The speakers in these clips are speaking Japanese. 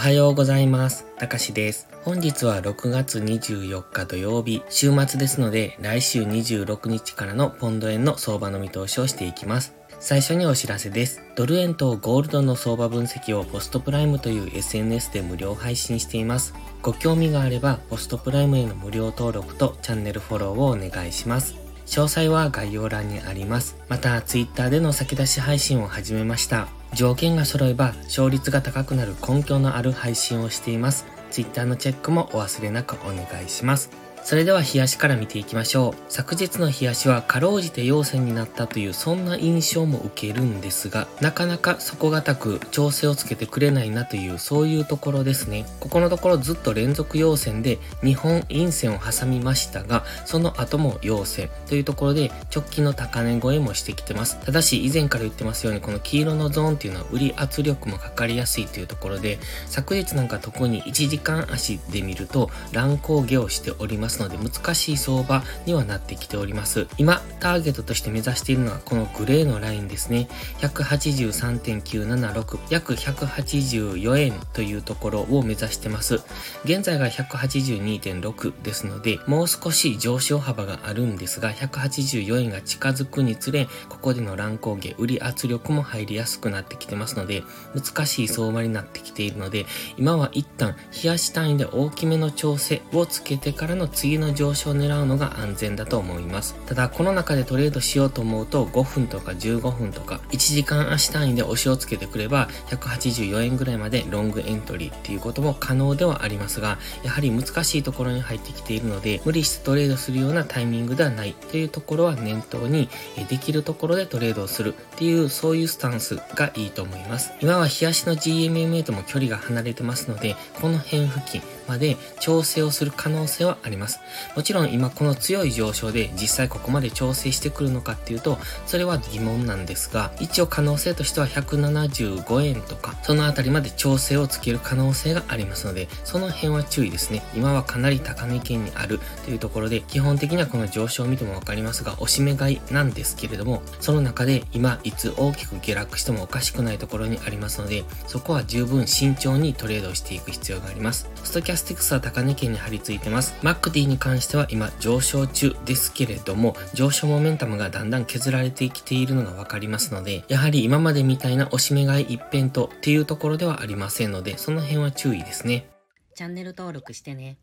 おはようございます。たかしです。本日は6月24日土曜日、週末ですので、来週26日からのポンド円の相場の見通しをしていきます。最初にお知らせです。ドル円とゴールドの相場分析をポストプライムという SNS で無料配信しています。ご興味があれば、ポストプライムへの無料登録とチャンネルフォローをお願いします。詳細は概要欄にあります。また、Twitter での先出し配信を始めました。条件が揃えば勝率が高くなる根拠のある配信をしています。Twitter のチェックもお忘れなくお願いします。それでは冷やしから見ていきましょう。昨日の冷やしはかろうじて陽線になったというそんな印象も受けるんですが、なかなか底堅く調整をつけてくれないなというそういうところですね。ここのところずっと連続陽線で日本陰線を挟みましたが、その後も陽線というところで直近の高値超えもしてきてます。ただし以前から言ってますようにこの黄色のゾーンっていうのは売り圧力もかかりやすいというところで、昨日なんか特に1時間足で見ると乱高下をしておりますので難しい相場にはなってきております。今、ターゲットとして目指しているのはこのグレーのラインですね。183.976、約184円というところを目指してます。現在が182.6ですので、もう少し上昇幅があるんですが、184円が近づくにつれ、ここでの乱高下、売り圧力も入りやすくなってきてますので、難しい相場になってきているので、今は一旦冷やし単位で大きめの調整をつけてからの次の上昇を狙うのが安全だと思います。ただ、この中でトレードしようと思うと、5分とか15分とか、1時間足単位で押しをつけてくれば、184円ぐらいまでロングエントリーっていうことも可能ではありますが、やはり難しいところに入ってきているので、無理してトレードするようなタイミングではないというところは念頭に、できるところでトレードをするっていう、そういうスタンスがいいと思います。今は冷やしの GMMA とも距離が離れてますので、この辺付近まで調整をする可能性はあります。もちろん今この強い上昇で実際ここまで調整してくるのかっていうと、それは疑問なんですが、一応可能性としては175円とか、そのあたりまで調整をつける可能性がありますので、その辺は注意ですね。今はかなり高値圏にあるというところで、基本的にはこの上昇を見てもわかりますが、押し目買いなんですけれども、その中で今いつ大きく下落してもおかしくないところにありますので、そこは十分慎重にトレードしていく必要があります。ストキャスティクスは高値圏に張り付いてます。MACD に関しては今上昇中ですけれども、上昇モメンタムがだんだん削られてきているのがわかりますので、やはり今までみたいな押し目買い一辺とっていうところではありませんので、その辺は注意ですね。チャンネル登録してね。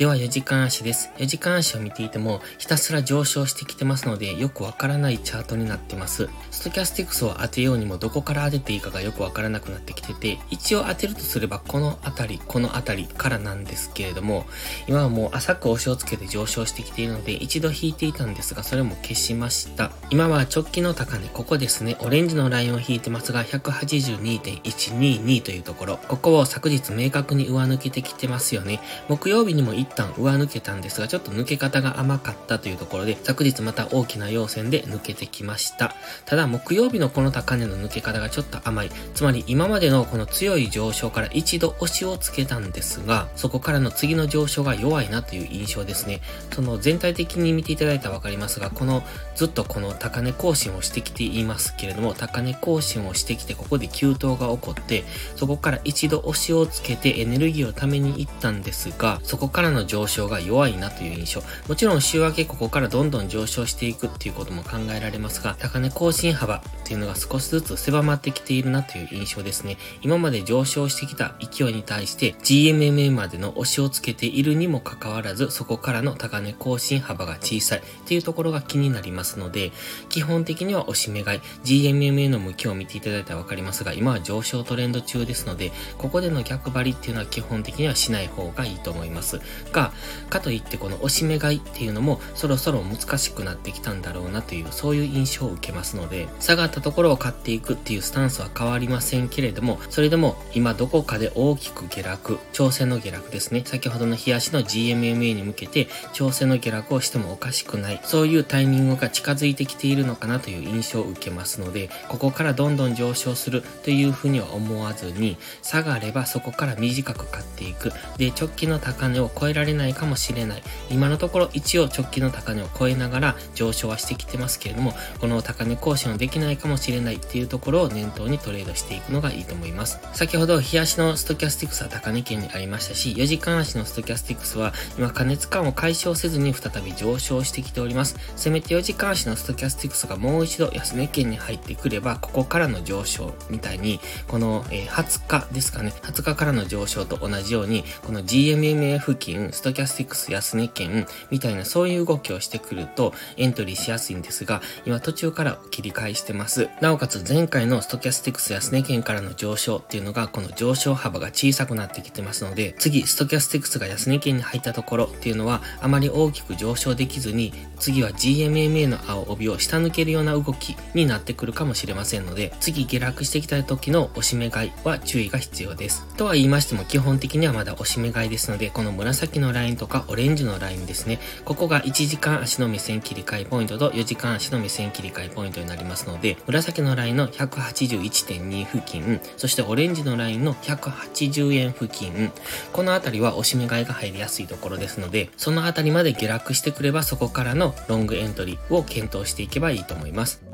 では4時間足です。4時間足を見ていてもひたすら上昇してきてますのでよくわからないチャートになってます。ストキャスティクスを当てようにもどこから当てていいかがよくわからなくなってきてて一応当てるとすればこの辺り、この辺りからなんですけれども今はもう浅く押しをつけて上昇してきているので一度引いていたんですがそれも消しました。今は直近の高値、ここですね。オレンジのラインを引いてますが182.122というところ。ここを昨日明確に上抜けてきてますよね。木曜日にも一旦上抜けたんですが、ちょっと抜け方が甘かったというところで、昨日また大きな陽線で抜けてきました。ただ、木曜日のこの高値の抜け方がちょっと甘い。つまり、今までのこの強い上昇から一度押しをつけたんですが、そこからの次の上昇が弱いなという印象ですね。その全体的に見ていただいたらわかりますが、このずっとこの高値更新をしてきていますけれども、高値更新をしてきて、ここで急騰が起こって、そこから一度押しをつけてエネルギーをために行ったんですが、そこからのの上昇が弱いなという印象。もちろん週明けここからどんどん上昇していくっていうことも考えられますが、高値更新幅っていうのが少しずつ狭まってきているなという印象ですね。今まで上昇してきた勢いに対して GMMA までの押しをつけているにもかかわらず、そこからの高値更新幅が小さいっていうところが気になりますので、基本的には押し目買い、GMMA の向きを見ていただいたらわかりますが、今は上昇トレンド中ですので、ここでの逆張りっていうのは基本的にはしない方がいいと思います。が、かといってこの押し目買いっていうのもそろそろ難しくなってきたんだろうなというそういう印象を受けますので下がったところを買っていくっていうスタンスは変わりませんけれどもそれでも今どこかで大きく下落調整の下落ですね。先ほどの冷やしの GMMA に向けて調整の下落をしてもおかしくないそういうタイミングが近づいてきているのかなという印象を受けますのでここからどんどん上昇するというふうには思わずに下がればそこから短く買っていく。で直近の高値を超ええられないかもしれない。今のところ一応直近の高値を超えながら上昇はしてきてますけれども、この高値更新はできないかもしれないっていうところを念頭にトレードしていくのがいいと思います。先ほど、日足のストキャスティクスは高値圏にありましたし、4時間足のストキャスティクスは今過熱感を解消せずに再び上昇してきております。せめて4時間足のストキャスティクスがもう一度安値圏に入ってくれば、ここからの上昇みたいに、この、え20日ですかね、20日からの上昇と同じように、この GMMA 付近、ストキャスティクス安値圏みたいなそういう動きをしてくるとエントリーしやすいんですが、今途中から切り返してます。なおかつ前回のストキャスティクス安値圏からの上昇っていうのが、この上昇幅が小さくなってきてますので、次、ストキャスティクスが安値圏に入ったところっていうのは、あまり大きく上昇できずに、次は GMMA の青帯を下抜けるような動きになってくるかもしれませんので、次下落してきた時の押し目買いは注意が必要です。とは言いましても基本的にはまだ押し目買いですので、この紫のラインとかオレンジのラインですね。ここが1時間足の目線切り替えポイントと4時間足の目線切り替えポイントになりますので、紫のラインの181.2付近、そしてオレンジのラインの180円付近、このあたりは押し目買いが入りやすいところですので、そのあたりまで下落してくればそこからのロングエントリーを検討していけばいいと思います。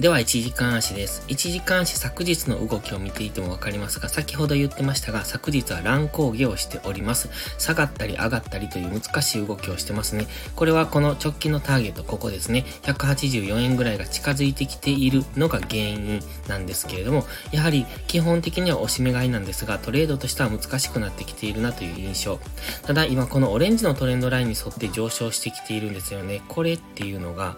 では、1時間足です。1時間足昨日の動きを見ていてもわかりますが、先ほど言ってましたが、昨日は乱高下をしております。下がったり上がったりという難しい動きをしてますね。これはこの直近のターゲット、ここですね。184円ぐらいが近づいてきているのが原因なんですけれども、やはり基本的には押し目買いなんですが、トレードとしては難しくなってきているなという印象。ただ、今このオレンジのトレンドラインに沿って上昇してきているんですよね。これっていうのが、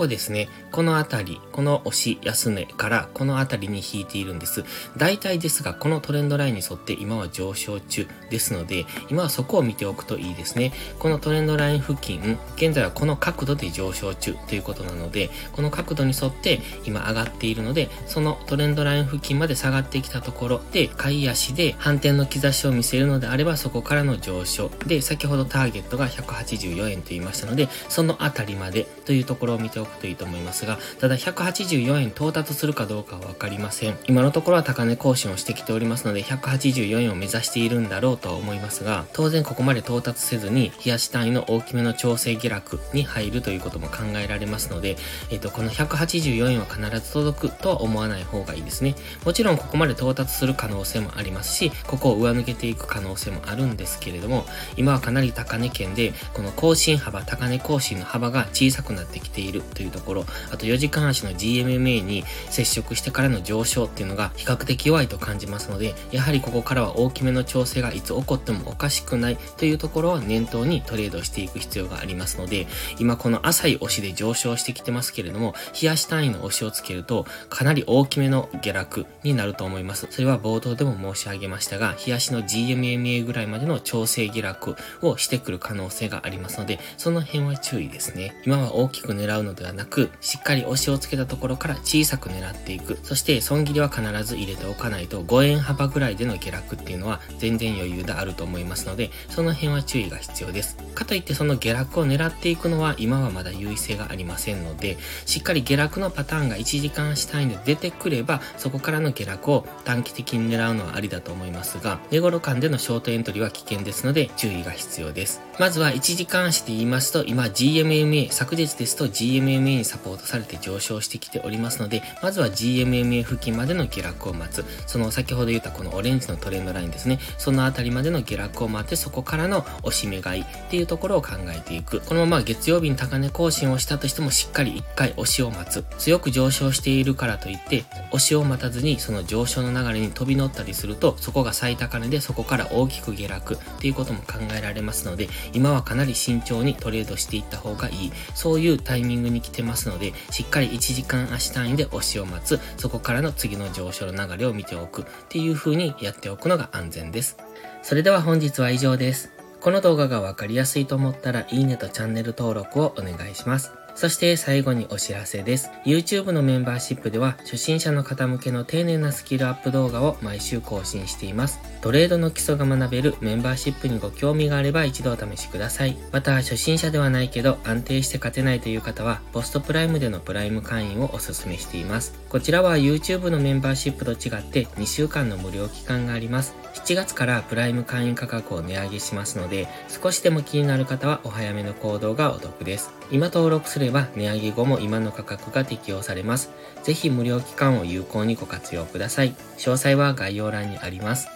ここですね、この辺り、この押し安値からこの辺りに引いているんです。大体ですが、このトレンドラインに沿って今は上昇中ですので、今はそこを見ておくといいですね。このトレンドライン付近、現在はこの角度で上昇中ということなので、この角度に沿って今上がっているので、そのトレンドライン付近まで下がってきたところで、買い足で反転の兆しを見せるのであれば、そこからの上昇。で、先ほどターゲットが184円と言いましたので、そのあたりまでというところを見ておくといいと思いますが、ただ184円到達するかどうかはわかりません。今のところは高値更新をしてきておりますので、184円を目指しているんだろうとは思いますが、当然ここまで到達せずに、冷やし単位の大きめの調整下落に入るということも考えられますので、えっ、と、この184円は必ず届くとは思わない方がいいですね。もちろんここまで到達する可能性もありますし、ここを上抜けていく可能性もあるんですけれども、今はかなり高値圏で、この更新幅、高値更新の幅が小さくなってきているとというところ、あと4時間足の GMMA に接触してからの上昇っていうのが比較的弱いと感じますので、やはりここからは大きめの調整がいつ起こってもおかしくないというところを念頭にトレードしていく必要がありますので、今この浅い押しで上昇してきてますけれども、冷やし単位の押しをつけると、かなり大きめの下落になると思います。それは冒頭でも申し上げましたが、冷やしの GMMA ぐらいまでの調整下落をしてくる可能性がありますので、その辺は注意ですね。今は大きく狙うのでははなく、しっかり押しをつけたところから小さく狙っていく。そして損切りは必ず入れておかないと5円幅ぐらいでの下落っていうのは全然余裕であると思いますので、その辺は注意が必要です。かといってその下落を狙っていくのは今はまだ優位性がありませんので、しっかり下落のパターンが1時間足単位で出てくれば、そこからの下落を短期的に狙うのはありだと思いますが、寝頃間でのショートエントリーは危険ですので注意が必要です。まずは1時間足で言いますと、今 GMMA、昨日ですと GMMA にサポートされて上昇してきておりますので、まずは GMMA 付近までの下落を待つ。その先ほど言ったこのオレンジのトレンドラインですね。そのあたりまでの下落を待って、そこからの押し目買いっていうところを考えていく。このまま月曜日に高値更新をしたとしてもしっかり一回押しを待つ。強く上昇しているからといって、押しを待たずにその上昇の流れに飛び乗ったりすると、そこが最高値でそこから大きく下落っていうことも考えられますので、今はかなり慎重にトレードしていった方がいい。そういうタイミングに来てますので、しっかり1時間足単位で押しを待つ。そこからの次の上昇の流れを見ておくっていう風にやっておくのが安全です。それでは本日は以上です。この動画がわかりやすいと思ったらいいねとチャンネル登録をお願いします。そして最後にお知らせです。YouTube のメンバーシップでは初心者の方向けの丁寧なスキルアップ動画を毎週更新しています。トレードの基礎が学べるメンバーシップにご興味があれば一度お試しください。また初心者ではないけど安定して勝てないという方はポストプライムでのプライム会員をお勧めしています。こちらは YouTube のメンバーシップと違って2週間の無料期間があります。7月からプライム会員価格を値上げしますので少しでも気になる方はお早めの行動がお得です。今登録すれば値上げ後も今の価格が適用されます。ぜひ無料期間を有効にご活用ください。詳細は概要欄にあります。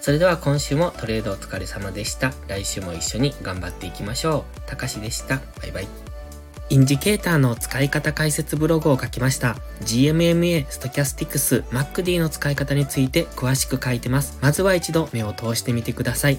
それでは今週もトレードお疲れ様でした。来週も一緒に頑張っていきましょう。たかしでした。バイバイ。インジケーターの使い方解説ブログを書きました。GMMA、ストキャスティクス、MacD の使い方について詳しく書いてます。まずは一度目を通してみてください。